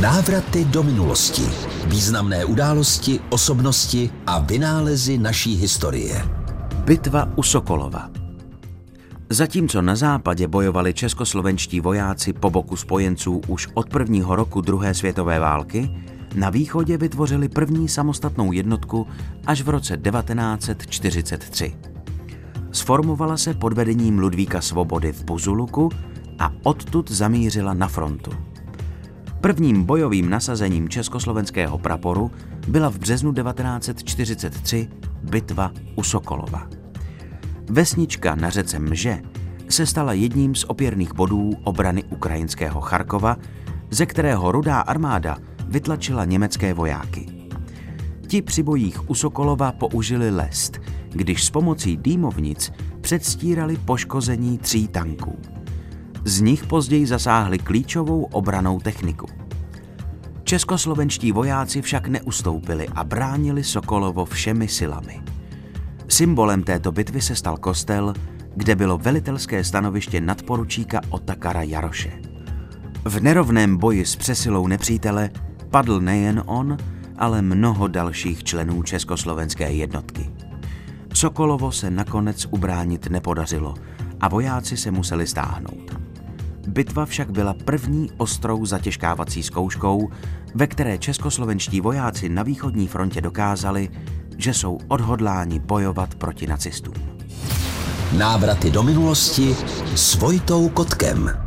Návraty do minulosti. Významné události, osobnosti a vynálezy naší historie. Bitva u Sokolova. Zatímco na západě bojovali českoslovenští vojáci po boku spojenců už od prvního roku druhé světové války, na východě vytvořili první samostatnou jednotku až v roce 1943. Sformovala se pod vedením Ludvíka Svobody v Buzuluku a odtud zamířila na frontu. Prvním bojovým nasazením československého praporu byla v březnu 1943 bitva u Sokolova. Vesnička na řece Mže se stala jedním z opěrných bodů obrany ukrajinského Charkova, ze kterého rudá armáda vytlačila německé vojáky. Ti při bojích u Sokolova použili lest, když s pomocí dýmovnic předstírali poškození tří tanků. Z nich později zasáhli klíčovou obranou techniku. Českoslovenští vojáci však neustoupili a bránili Sokolovo všemi silami. Symbolem této bitvy se stal kostel, kde bylo velitelské stanoviště nadporučíka Otakara Jaroše. V nerovném boji s přesilou nepřítele padl nejen on, ale mnoho dalších členů československé jednotky. Sokolovo se nakonec ubránit nepodařilo a vojáci se museli stáhnout. Bitva však byla první ostrou zatěžkávací zkouškou, ve které českoslovenští vojáci na východní frontě dokázali, že jsou odhodláni bojovat proti nacistům. Návraty do minulosti s Vojtou Kotkem.